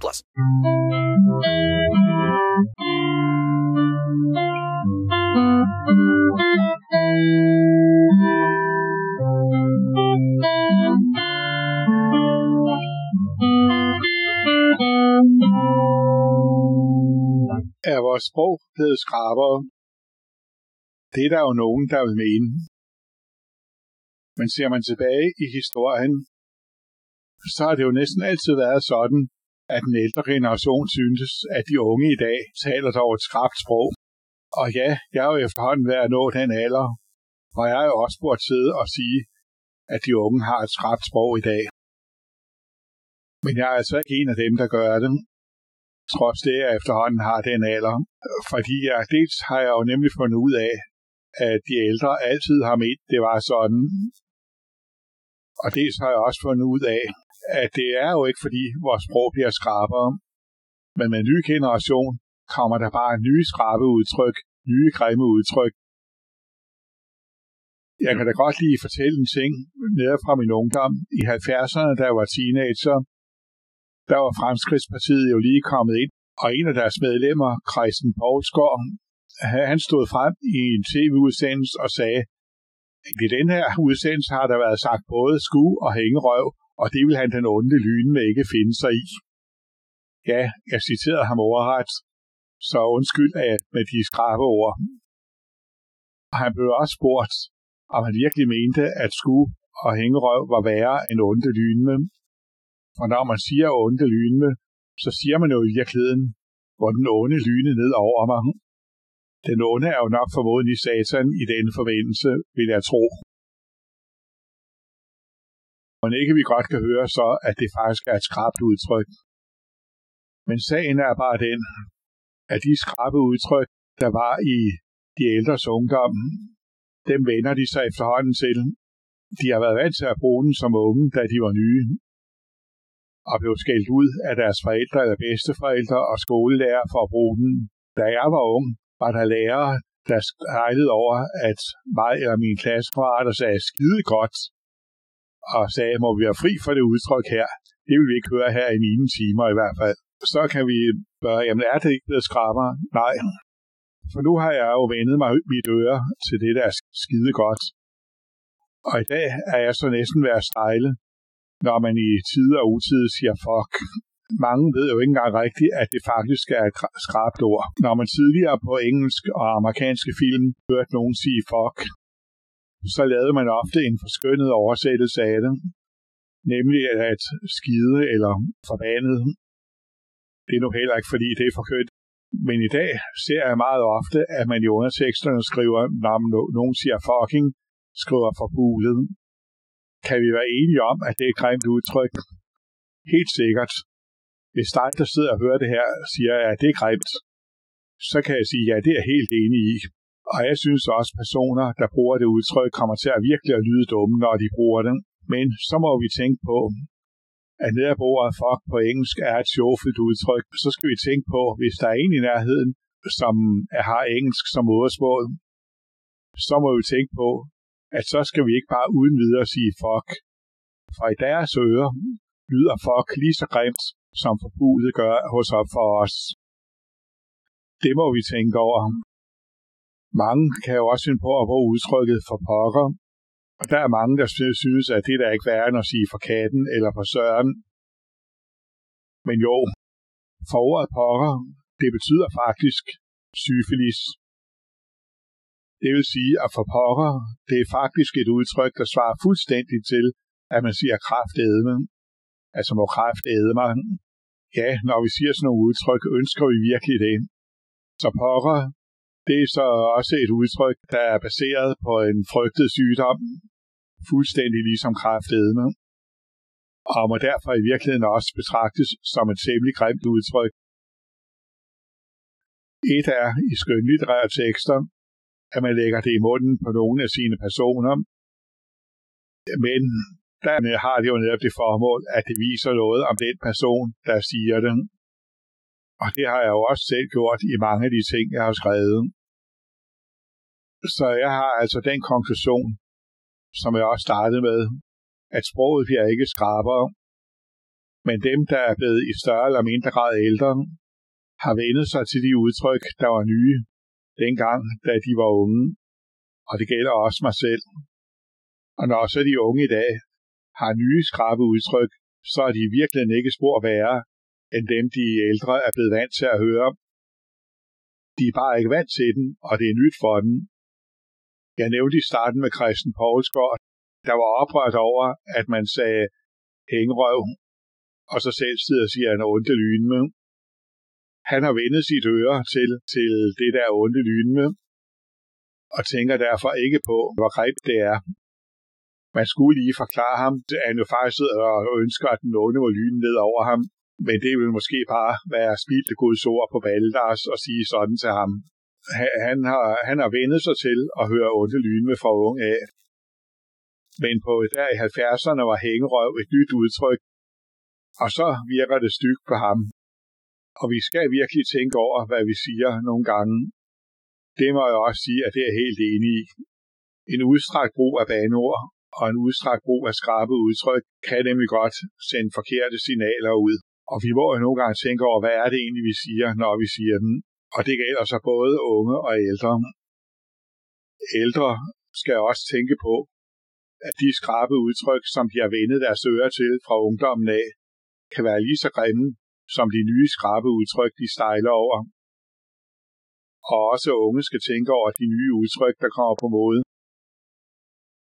plus. Er vores sprog blevet skrabere? Det er der jo nogen, der vil mene. Men ser man tilbage i historien, så har det jo næsten altid været sådan, at den ældre generation syntes, at de unge i dag taler dog et skrabt sprog. Og ja, jeg er jo efterhånden ved at nå den alder, og jeg er jo også burde sidde og sige, at de unge har et skrabt sprog i dag. Men jeg er altså ikke en af dem, der gør det, trods det, jeg efterhånden har den alder. Fordi jeg, dels har jeg jo nemlig fundet ud af, at de ældre altid har ment, det var sådan. Og dels har jeg også fundet ud af, at det er jo ikke fordi vores sprog bliver skrabere, men med en ny generation kommer der bare nye skrabe udtryk, nye grimme udtryk. Jeg kan da godt lige fortælle en ting nede fra min ungdom. I 70'erne, da jeg var teenager, der var Fremskridspartiet jo lige kommet ind, og en af deres medlemmer, Christen Poulsgaard, han stod frem i en tv-udsendelse og sagde, i den her udsendelse har der været sagt både sku og hængerøv, og det vil han den onde lyne ikke finde sig i. Ja, jeg citerede ham overret, så undskyld af med de skrabe ord. Og han blev også spurgt, om han virkelig mente, at sku og hængerøv var værre end onde lyne. Og når man siger onde lyne, så siger man jo i virkeligheden, hvor den onde lyne ned over mig. Den onde er jo nok formodentlig satan i denne forbindelse, vil jeg tro. Og ikke vi godt kan høre så, at det faktisk er et skrabt udtryk. Men sagen er bare den, at de skrabe udtryk, der var i de ældres ungdom, dem vender de sig efterhånden til. De har været vant til at bruge den som unge, da de var nye, og blev skældt ud af deres forældre eller bedsteforældre og skolelærer for at bruge den. Da jeg var ung, var der lærere, der skejlede over, at mig eller min klassekammerater sagde skide godt, og sagde, må vi være fri for det udtryk her. Det vil vi ikke høre her i mine timer i hvert fald. Så kan vi spørge, jamen er det ikke blevet skrabber? Nej. For nu har jeg jo vendet mig mit øre til det, der er skide godt. Og i dag er jeg så næsten ved at stejle, når man i tid og utid siger fuck. Mange ved jo ikke engang rigtigt, at det faktisk er et skrabt ord. Når man tidligere på engelsk og amerikanske film hørte nogen sige fuck, så lavede man ofte en forskønnet oversættelse af det, nemlig at skide eller forbandet. Det er nu heller ikke, fordi det er forkønt. Men i dag ser jeg meget ofte, at man i underteksterne skriver, når nogen siger fucking, skriver forbudet. Kan vi være enige om, at det er et grimt udtryk? Helt sikkert. Hvis dig, der sidder og hører det her, siger, at det er grimt, så kan jeg sige, ja, det er helt enig i. Og jeg synes også, at personer, der bruger det udtryk, kommer til at virkelig at lyde dumme, når de bruger det. Men så må vi tænke på, at nede bordet fuck på engelsk er et sjovfuldt udtryk. Så skal vi tænke på, hvis der er en i nærheden, som har engelsk som modersmål, så må vi tænke på, at så skal vi ikke bare uden videre sige fuck. For i deres ører lyder fuck lige så grimt, som forbudet gør hos os for os. Det må vi tænke over. Mange kan jo også finde på at bruge udtrykket for pokker, og der er mange, der synes, at det der ikke værre end at sige for katten eller for søren. Men jo, for ordet pokker, det betyder faktisk syfilis. Det vil sige, at for pokker, det er faktisk et udtryk, der svarer fuldstændig til, at man siger kraftedme. Altså må kraft æde mig. Ja, når vi siger sådan nogle udtryk, ønsker vi virkelig det. Så pokker, det er så også et udtryk, der er baseret på en frygtet sygdom, fuldstændig ligesom kræftedme, og må derfor i virkeligheden også betragtes som et temmelig grimt udtryk. Et er i skønlitterære tekster, at man lægger det i munden på nogle af sine personer, men der har det jo netop det formål, at det viser noget om den person, der siger det. Og det har jeg jo også selv gjort i mange af de ting, jeg har skrevet. Så jeg har altså den konklusion, som jeg også startede med, at sproget bliver ikke skrabere, men dem, der er blevet i større eller mindre grad ældre, har vendet sig til de udtryk, der var nye dengang, da de var unge. Og det gælder også mig selv. Og når så de unge i dag har nye skrabe udtryk, så er de virkelig ikke spor værre, end dem de ældre er blevet vant til at høre. De er bare ikke vant til den, og det er nyt for dem. Jeg nævnte i starten med Christian Poulsgaard, der var oprørt over, at man sagde hængerøv, og så selv sidder og siger en onde lynme. Han har vendet sit øre til, til det der onde lynme, og tænker derfor ikke på, hvor greb det er. Man skulle lige forklare ham, at han jo faktisk og ønsker, at den onde må lyne ned over ham, men det vil måske bare være spildte Guds ord på Valdars og sige sådan til ham. Han har, han har vendet sig til at høre onde lyne fra unge af. Men på der i 70'erne var hængerøv et nyt udtryk, og så virker det stygt på ham. Og vi skal virkelig tænke over, hvad vi siger nogle gange. Det må jeg også sige, at det er helt enig i. En udstrakt brug af baneord og en udstrakt brug af skrabe udtryk kan nemlig godt sende forkerte signaler ud. Og vi må jo nogle gange tænke over, hvad er det egentlig, vi siger, når vi siger den. Og det gælder så både unge og ældre. Ældre skal også tænke på, at de skrabe udtryk, som de har vendet deres ører til fra ungdommen af, kan være lige så grimme som de nye skrabe udtryk, de stejler over. Og også unge skal tænke over de nye udtryk, der kommer på mode.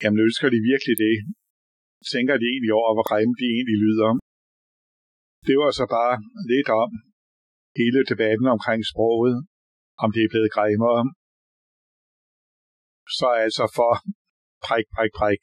Jamen ønsker de virkelig det? Tænker de egentlig over, hvor grimme de egentlig lyder? Det var så bare lidt om hele debatten omkring sproget, om det er blevet grimmere. Så altså for prik, prik, prik.